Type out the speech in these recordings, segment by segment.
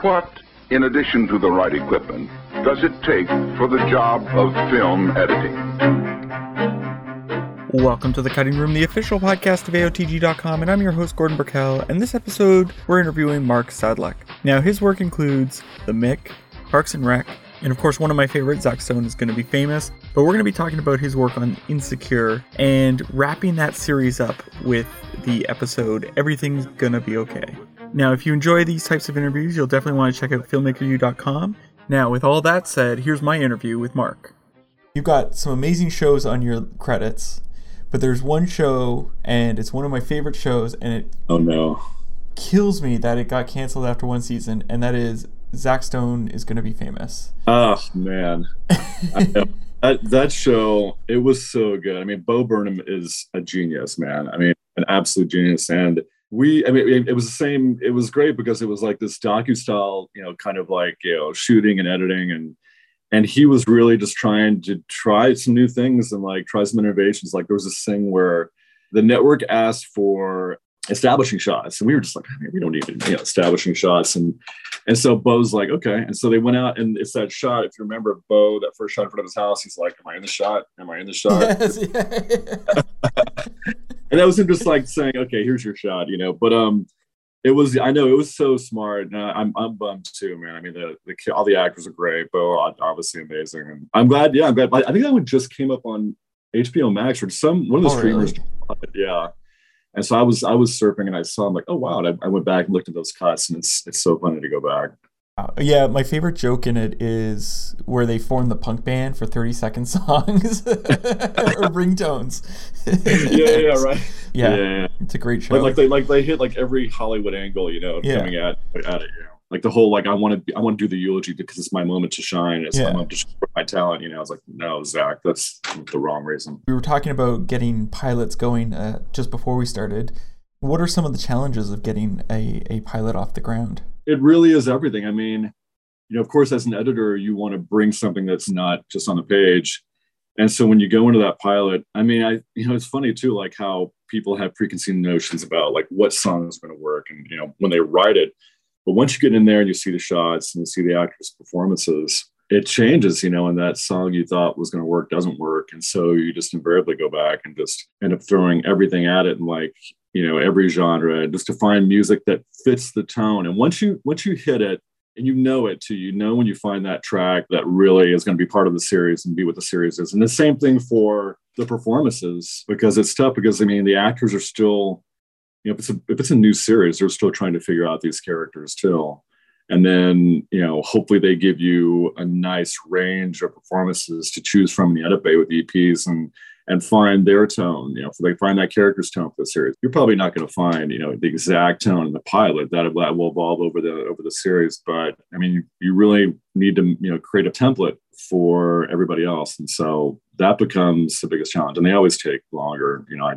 What, in addition to the right equipment, does it take for the job of film editing? Welcome to the Cutting Room, the official podcast of AOTG.com, and I'm your host, Gordon Burkell. And this episode, we're interviewing Mark Sadlek. Now, his work includes The Mick, Parks and Rec, and of course, one of my favorites, Zach Stone, is going to be famous. But we're going to be talking about his work on Insecure and wrapping that series up with the episode Everything's Gonna Be Okay. Now, if you enjoy these types of interviews, you'll definitely want to check out filmmakeru.com. Now, with all that said, here's my interview with Mark. You've got some amazing shows on your credits, but there's one show, and it's one of my favorite shows, and it oh no kills me that it got canceled after one season, and that is Zach Stone is going to be famous. Oh man, that that show it was so good. I mean, Bo Burnham is a genius, man. I mean, an absolute genius, and we i mean it was the same it was great because it was like this docu style you know kind of like you know shooting and editing. And and he was really just trying to try some new things and like try some innovations. Like there was this thing where the network asked for establishing shots and we were just like we don't need you know establishing shots and and so bo's like okay and so they went out and it's that shot if you remember bo that first shot in front of his house he's like am i in the shot am i in the shot yes, yeah. and that was him just like saying, "Okay, here's your shot," you know. But um, it was I know it was so smart. And I'm I'm bummed too, man. I mean, the, the all the actors are great, Bo obviously amazing, and I'm glad. Yeah, I'm glad. I think that one just came up on HBO Max or some one of the oh, streamers. Really? Yeah. And so I was I was surfing and I saw I'm like, oh wow! And I, I went back and looked at those cuts, and it's it's so funny to go back. Uh, yeah, my favorite joke in it is where they form the punk band for 30 second songs or ringtones. yeah, yeah, right. Yeah, yeah, yeah, it's a great show. Like, like, they like they hit like every Hollywood angle, you know, yeah. coming at at it. You know, like the whole like I want to I want to do the eulogy because it's my moment to shine. It's yeah. my moment to show my talent. You know, I was like, no, Zach, that's the wrong reason. We were talking about getting pilots going uh, just before we started. What are some of the challenges of getting a, a pilot off the ground? it really is everything. I mean, you know, of course, as an editor, you want to bring something that's not just on the page. And so when you go into that pilot, I mean, I, you know, it's funny too, like how people have preconceived notions about like what song is going to work and, you know, when they write it. But once you get in there and you see the shots and you see the actors' performances, it changes, you know, and that song you thought was going to work doesn't work. And so you just invariably go back and just end up throwing everything at it and like, you know every genre just to find music that fits the tone and once you once you hit it and you know it too you know when you find that track that really is going to be part of the series and be what the series is and the same thing for the performances because it's tough because i mean the actors are still you know if it's a, if it's a new series they're still trying to figure out these characters too and then you know hopefully they give you a nice range of performances to choose from in the edit bay with eps and and find their tone. You know, if they find that character's tone for the series, you're probably not going to find you know the exact tone in the pilot. That that will evolve over the over the series. But I mean, you, you really need to you know create a template for everybody else, and so that becomes the biggest challenge. And they always take longer. You know, I,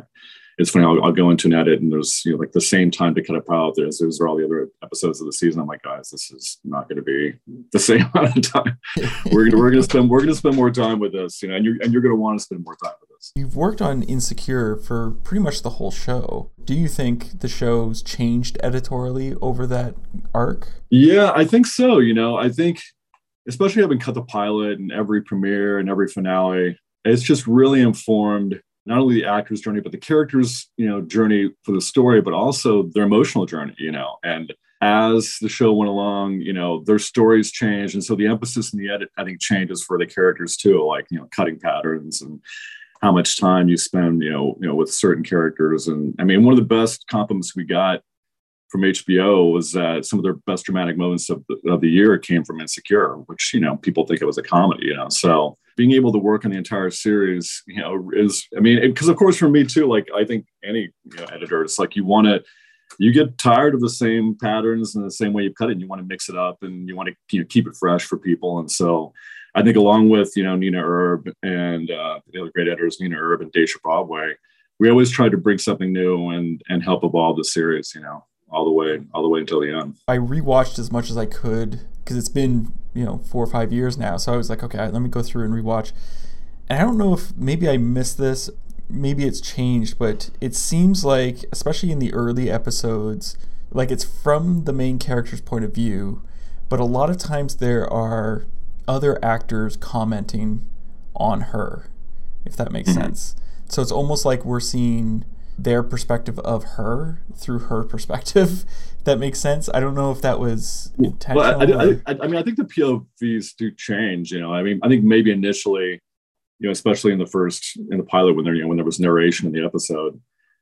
it's funny. I'll, I'll, go into an edit, and there's you know like the same time to cut a pilot. There's there's all the other episodes of the season. I'm like, guys, this is not going to be the same amount of time. we're gonna we're gonna spend we're gonna spend more time with this, you know, and you're and you're gonna want to spend more time with this. You've worked on Insecure for pretty much the whole show. Do you think the show's changed editorially over that arc? Yeah, I think so. You know, I think especially having cut the pilot and every premiere and every finale, it's just really informed not only the actor's journey, but the character's, you know, journey for the story, but also their emotional journey, you know. And as the show went along, you know, their stories changed. And so the emphasis in the edit, I think, changes for the characters too, like, you know, cutting patterns and how much time you spend, you know, you know, with certain characters. And I mean, one of the best compliments we got from HBO was that some of their best dramatic moments of the, of the year came from Insecure, which, you know, people think it was a comedy, you know. So being able to work on the entire series, you know, is I mean, because of course for me too, like I think any you know, editor, it's like you want to, you get tired of the same patterns and the same way you cut it, and you want to mix it up and you want to you know, keep it fresh for people. And so, I think along with you know Nena Erb and uh, the other great editors, Nena Erb and Dave Bobway, we always try to bring something new and and help evolve the series. You know, all the way all the way until the end. I rewatched as much as I could because it's been you know four or five years now. So I was like, okay, let me go through and rewatch. And I don't know if maybe I missed this, maybe it's changed, but it seems like, especially in the early episodes, like it's from the main character's point of view, but a lot of times there are other actors commenting on her, if that makes mm-hmm. sense. So it's almost like we're seeing their perspective of her through her perspective. that makes sense. I don't know if that was intentional. Well, I, I, I, I, mean, I think the POVs do change. You know, I mean, I think maybe initially, you know, especially in the first in the pilot when there, you know, when there was narration in the episode,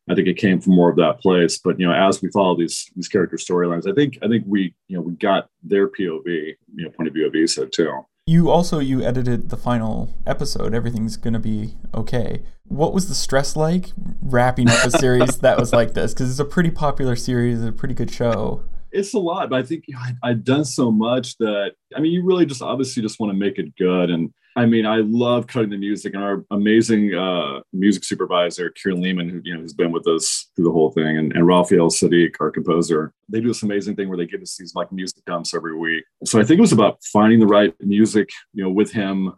I think it came from more of that place. But you know, as we follow these these character storylines, I think I think we you know we got their POV, you know, point of view of Issa too. You also you edited the final episode. Everything's gonna be okay. What was the stress like wrapping up a series that was like this? Because it's a pretty popular series, a pretty good show. It's a lot, but I think you know, I, I've done so much that I mean, you really just obviously just want to make it good and I mean, I love cutting the music, and our amazing uh, music supervisor, Kieran Lehman, who you know has been with us through the whole thing, and, and Raphael Saadiq, our composer, they do this amazing thing where they give us these like music dumps every week. So I think it was about finding the right music, you know, with him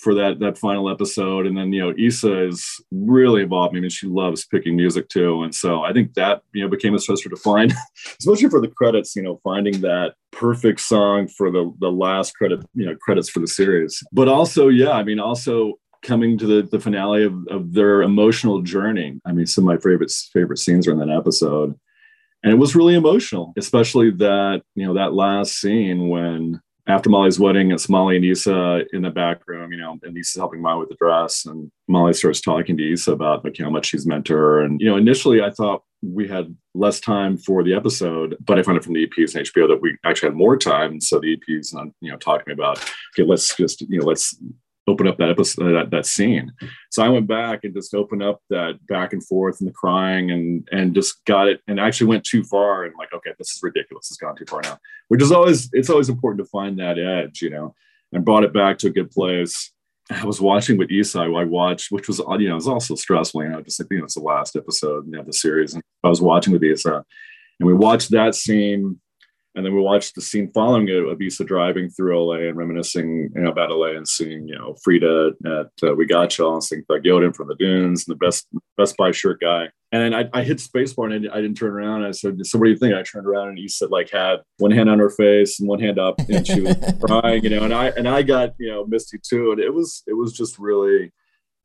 for that that final episode. And then you know, Issa is really involved. I mean, she loves picking music too, and so I think that you know became a stressor to find, especially for the credits. You know, finding that perfect song for the the last credit, you know, credits for the series. But also, yeah, I mean, also coming to the, the finale of, of their emotional journey. I mean, some of my favorite favorite scenes are in that episode. And it was really emotional, especially that, you know, that last scene when after Molly's wedding, it's Molly and Issa in the back room, you know, and Issa's helping Molly with the dress. And Molly starts talking to Issa about like, how much she's meant to her. And, you know, initially I thought we had less time for the episode, but I found it from the EPs and HBO that we actually had more time. So the EPs, you know, talking about, okay, let's just, you know, let's open up that episode that, that scene so i went back and just opened up that back and forth and the crying and and just got it and actually went too far and like okay this is ridiculous it's gone too far now which is always it's always important to find that edge you know and brought it back to a good place I was watching with Issa. I watched, which was you know, it was also stressful. You know, just like you know, it's the last episode of the series, and I was watching with Issa, and we watched that scene and then we watched the scene following it of Issa driving through LA and reminiscing you know, about LA and seeing, you know, Frida at uh, We Got Y'all and seeing Thug Yoda from the Dunes and the best Best Buy shirt guy. And then I, I hit spacebar and I, I, didn't turn around. I said, So what do you think? I turned around and he said, like had one hand on her face and one hand up and she was crying, you know, and I and I got, you know, misty too. And it was it was just really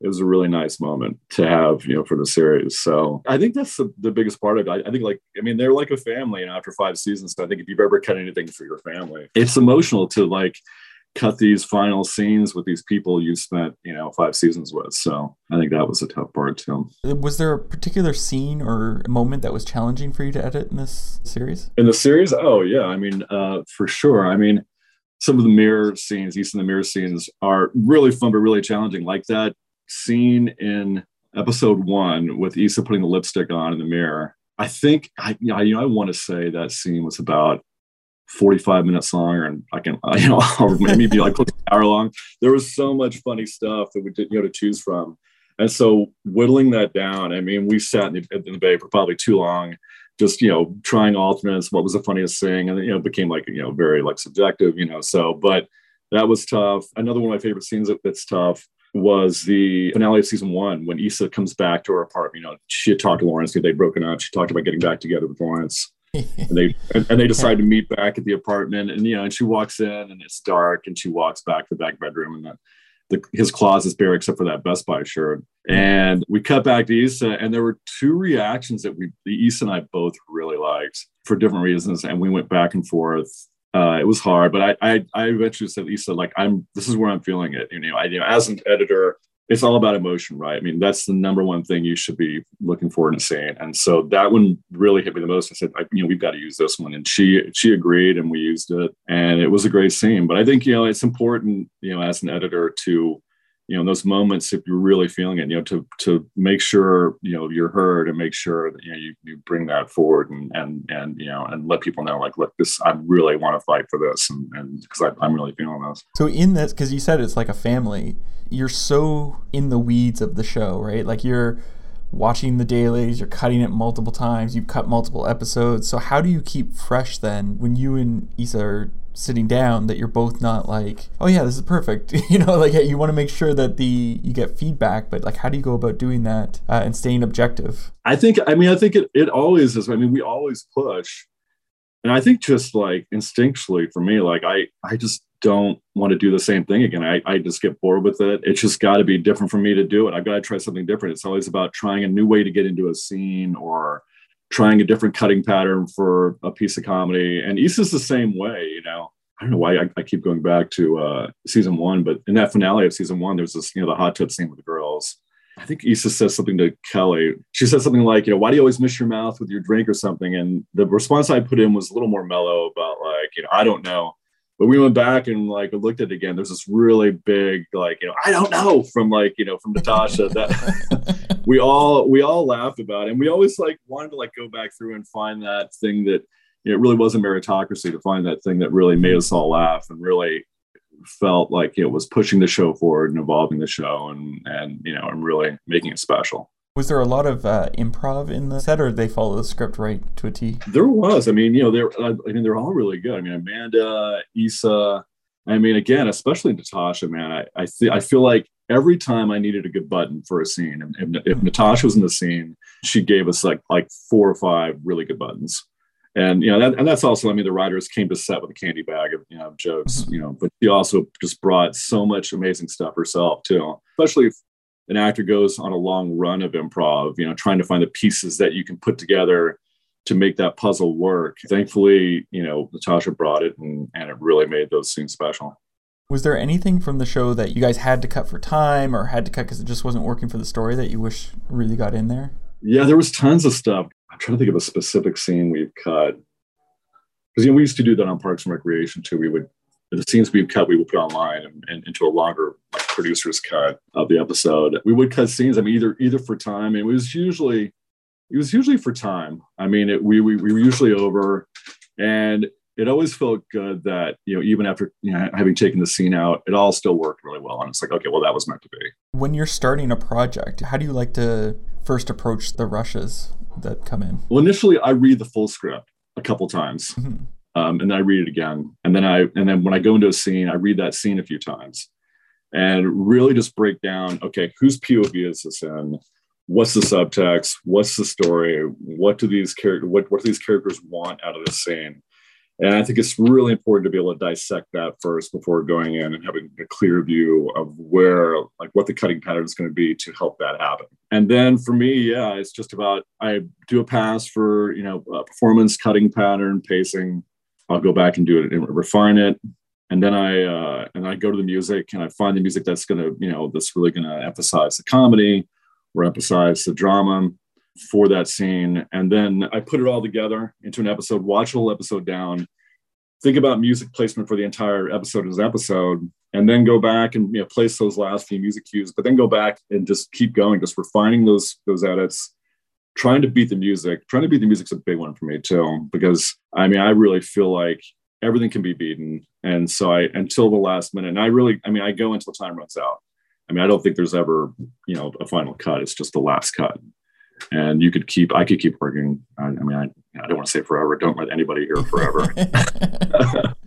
it was a really nice moment to have, you know, for the series. So I think that's the, the biggest part of it. I, I think like, I mean, they're like a family, you know, after five seasons. So I think if you've ever cut anything for your family, it's emotional to like cut these final scenes with these people you spent, you know, five seasons with. So I think that was a tough part too. Was there a particular scene or moment that was challenging for you to edit in this series? In the series? Oh yeah. I mean, uh, for sure. I mean, some of the mirror scenes, these in the mirror scenes are really fun, but really challenging. Like that scene in episode one with Issa putting the lipstick on in the mirror. I think I, you know, I want to say that scene was about 45 minutes long, and I can, you know, maybe like an hour long. There was so much funny stuff that we did, you know, to choose from. And so whittling that down, I mean, we sat in the, in the bay for probably too long, just, you know, trying alternates, what was the funniest thing. And, you know, became like, you know, very like subjective, you know, so, but that was tough. Another one of my favorite scenes that's tough was the finale of season one when Issa comes back to her apartment. You know, she had talked to Lawrence because they'd broken up. She talked about getting back together with Lawrence. and they and, and, they decide to meet back at the apartment and you know and she walks in and it's dark and she walks back to the back bedroom and the, the his closet's bare except for that Best Buy shirt and we cut back to Issa and there were two reactions that we the Issa and I both really liked for different reasons and we went back and forth uh, it was hard, but I, I, I eventually said, Issa, like I'm, this is where I'm feeling it. You know, I, you know, as an editor, it's all about emotion, right? I mean, that's the number one thing you should be looking for and seeing. And so that one really hit me the most. I said, I, you know, we've got to use this one, and she she agreed, and we used it, and it was a great scene. But I think you know it's important, you know, as an editor to you know in those moments if you're really feeling it you know to to make sure you know you're heard and make sure that you know you, you bring that forward and and and you know and let people know like look this i really want to fight for this and and because i'm really feeling this so in this because you said it's like a family you're so in the weeds of the show right like you're watching the dailies, you're cutting it multiple times, you've cut multiple episodes. So how do you keep fresh then when you and Issa are sitting down that you're both not like, oh yeah, this is perfect. you know, like you want to make sure that the you get feedback, but like how do you go about doing that uh, and staying objective? I think I mean I think it, it always is. I mean, we always push and I think just like instinctually for me, like I I just don't want to do the same thing again. I, I just get bored with it. It's just got to be different for me to do it. I've got to try something different. It's always about trying a new way to get into a scene or trying a different cutting pattern for a piece of comedy. And Issa's the same way, you know. I don't know why I, I keep going back to uh, season one, but in that finale of season one, there's this, you know, the hot tub scene with the girls. I think Issa says something to Kelly. She says something like, you know, why do you always miss your mouth with your drink or something? And the response I put in was a little more mellow about like, you know, I don't know. But we went back and like looked at it again. There's this really big, like, you know, I don't know from like, you know, from Natasha that we all we all laughed about. It. And we always like wanted to like go back through and find that thing that you know, it really was a meritocracy to find that thing that really made us all laugh and really felt like it was pushing the show forward and evolving the show and and you know and really making it special. Was there a lot of uh, improv in the set, or did they follow the script right to a T? There was. I mean, you know, they're. I mean, they're all really good. I mean, Amanda, Issa. I mean, again, especially Natasha. Man, I I, th- I feel like every time I needed a good button for a scene, if, if Natasha was in the scene, she gave us like like four or five really good buttons. And you know that, and that's also i mean the writers came to set with a candy bag of you know jokes mm-hmm. you know but she also just brought so much amazing stuff herself too. Especially if an actor goes on a long run of improv you know trying to find the pieces that you can put together to make that puzzle work. Thankfully you know natasha brought it and, and it really made those scenes special was there anything from the show that you guys had to cut for time or had to cut because it just wasn't working for the story that you wish really got in there yeah there was tons of stuff I'm trying to think of a specific scene we've cut. Because you know, we used to do that on Parks and Recreation too. We would the scenes we've cut, we would put online and, and into a longer like, producer's cut of the episode. We would cut scenes. I mean, either either for time. It was usually it was usually for time. I mean, it, we, we we were usually over, and it always felt good that you know even after you know, having taken the scene out, it all still worked really well. And it's like, okay, well, that was meant to be. When you're starting a project, how do you like to first approach the rushes? that come in? Well, initially I read the full script a couple times, mm-hmm. um, and then I read it again, and then I and then when I go into a scene, I read that scene a few times, and really just break down. Okay, whose POV is this in? What's the subtext? What's the story? What do these characters? What what do these characters want out of this scene? And I think it's really important to be able to dissect that first before going in and having a clear view of where, like, what the cutting pattern is going to be to help that happen. And then for me, yeah, it's just about I do a pass for you know performance, cutting pattern, pacing. I'll go back and do it and refine it, and then I uh, and I go to the music and I find the music that's going to you know that's really going to emphasize the comedy or emphasize the drama for that scene. And then I put it all together into an episode, watch the whole episode down, think about music placement for the entire episode as an episode, and then go back and you know, place those last few music cues, but then go back and just keep going, just refining those those edits, trying to beat the music. Trying to beat the music's a big one for me too, because I mean, I really feel like everything can be beaten. And so I until the last minute, and I really, I mean, I go until time runs out. I mean, I don't think there's ever, you know, a final cut. It's just the last cut and you could keep i could keep working. I, I mean I, I don't want to say forever. Don't let anybody hear forever.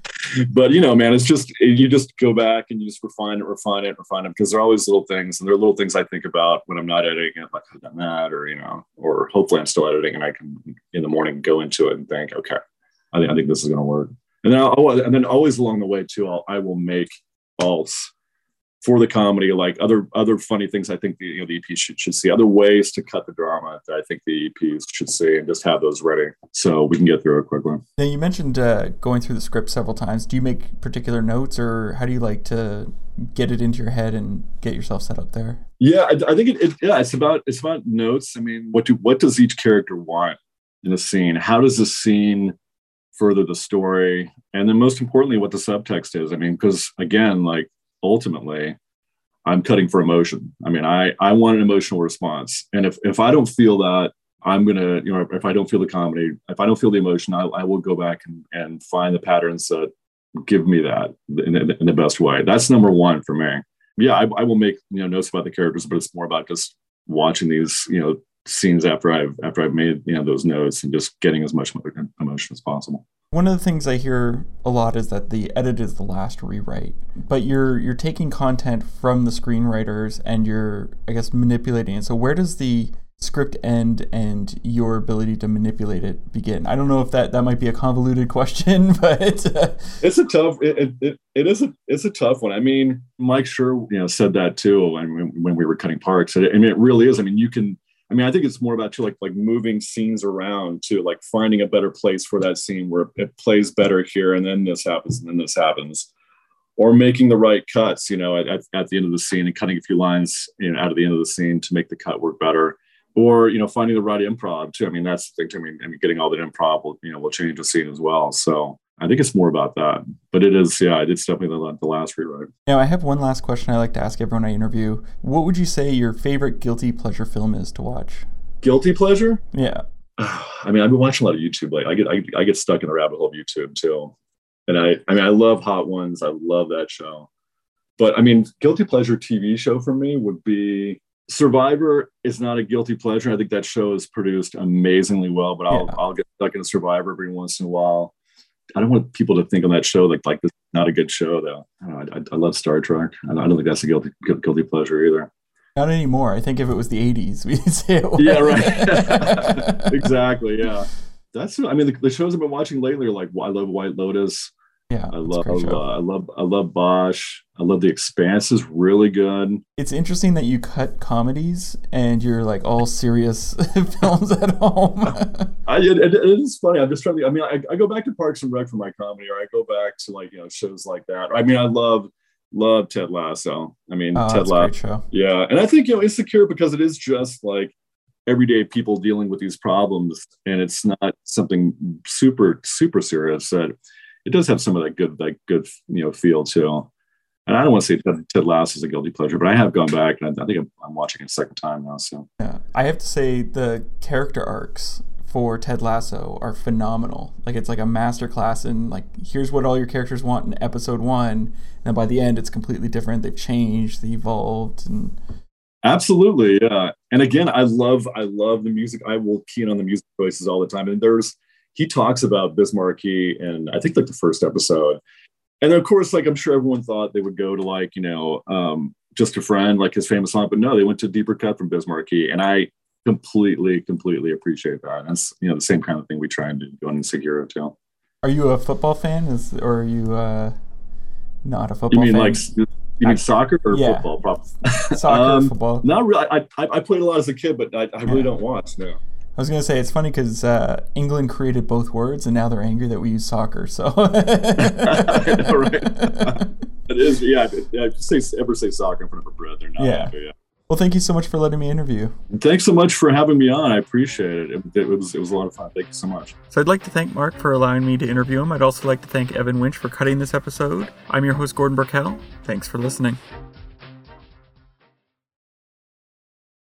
But you know man it's just you just go back and you just refine it refine it refine it because there are always little things and there are little things i think about when i'm not editing it like i've done that or you know? Or hopefully i'm still editing and i can in the morning go into it and think okay i think, I think this is going to work. And then I'll, oh, and then always along the way too I'll, i will make alts for the comedy, like other other funny things I think the you know the EP should, should see, other ways to cut the drama that I think the EPs should see, and just have those ready so we can get through it quickly. Now you mentioned uh, going through the script several times. Do you make particular notes, or how do you like to get it into your head and get yourself set up there? Yeah, I, I think it, it, Yeah, it's about it's about notes. I mean, what do what does each character want in a scene? How does the scene further the story? And then most importantly, what the subtext is. I mean, because again, like ultimately i'm cutting for emotion. I mean i i want an emotional response. And if if i don't feel that i'm gonna you know if i don't feel the comedy if i don't feel the emotion i, I will go back and, and find the patterns that give me that in, in, in the best way. That's number one for me. Yeah I, I will make you know notes about the characters but it's more about just watching these you know scenes after i've after i've made you know those notes and just getting as much emotion as possible one of the things I hear a lot is that the edit is the last rewrite, but you're you're taking content from the screenwriters and you're I guess manipulating it. So where does the script end and your ability to manipulate it begin? I don't know if that that might be a convoluted question, but uh... it's a tough. It, it, it is a it's a tough one. I mean, Mike Schur you know said that too when when we were cutting parks. I mean, it really is. I mean, you can. I mean, I think it's more about too like like moving scenes around to like finding a better place for that scene where it plays better here, and then this happens, and then this happens or making the right cuts, you know, at, at, the end of the scene and cutting a few lines, you know, out of the end of the scene to make the cut work better or you know finding the right improv too. I mean that's the thing. Too. I mean, I mean getting all that improv will you know will change the scene as well. So I think it's more about that. But it is yeah, it's definitely the, the last rewrite. Now I have one last question I like to ask everyone I interview. What would you say your favorite guilty pleasure film is to watch? Guilty pleasure? Yeah. I mean, I've been watching a lot of YouTube. Like, I get I, I get stuck in the rabbit hole of YouTube too. And I I mean, I love Hot Ones. I love that show. But I mean, guilty pleasure TV show for me would be Survivor is not a guilty pleasure. I think that show is produced amazingly well, but I'll yeah. I'll get stuck in Survivor every once in a while. I don't want people to think on that show like like this is not a good show though. I, I, I love Star Trek. I don't, think that's a guilty guilty pleasure either. Not anymore. I think if it was the '80s, we'd say it was. Yeah, right. exactly. Yeah, that's. I mean, the, the, shows I've been watching lately are like I love White Lotus. Yeah, I love, uh, I love, I love Bosch. I love The Expanse is really good. It's interesting that you cut comedies and you're like all serious films at home. I, it, it is funny. I'm just trying to. I mean, I, I go back to Parks and Rec for my comedy, or I go back to like you know shows like that. I mean, I love love Ted Lasso. I mean, oh, Ted Lasso. Yeah, and I think you know insecure because it is just like everyday people dealing with these problems, and it's not something super super serious that it does have some of that good that good you know feel too. And I don't want to say Ted, Ted Lasso is a guilty pleasure, but I have gone back and I, I think I'm, I'm, watching it a second time now. So yeah, I have to say the character arcs for Ted Lasso are phenomenal. Like it's like a master class in like here's what all your characters want in episode one, and by the end it's completely different. They've changed, they evolved, and absolutely, yeah. And again, I love I love the music. I will key in on the music choices all the time. And there's he talks about Biz Markie and I think like the first episode. And of course, like I'm sure everyone thought they would go to like, you know, um, just a friend, like his famous song, but no, they went to deeper cut from Biz Markie. And I completely, completely appreciate that. And it's, you know, the same kind of thing we try and do on Insecure too. Are you a football fan? Is or are you uh not a football You mean fan? like you mean soccer or yeah. football? Probably. Soccer, um, football. Not really. I, I, I played a lot as a kid, but I, I really yeah. don't watch. No. I was gonna say it's funny because uh, England created both words, and now they're angry that we use soccer. So, know, right? it is, yeah. yeah say ever say soccer in front of a bread, they're not yeah. happy. Yeah. Well, thank you so much for letting me interview. Thanks so much for having me on. I appreciate it. It, it was it was a lot of fun. Thank you so much. So I'd like to thank Mark for allowing me to interview him. I'd also like to thank Evan Winch for cutting this episode. I'm your host Gordon Burkell. Thanks for listening.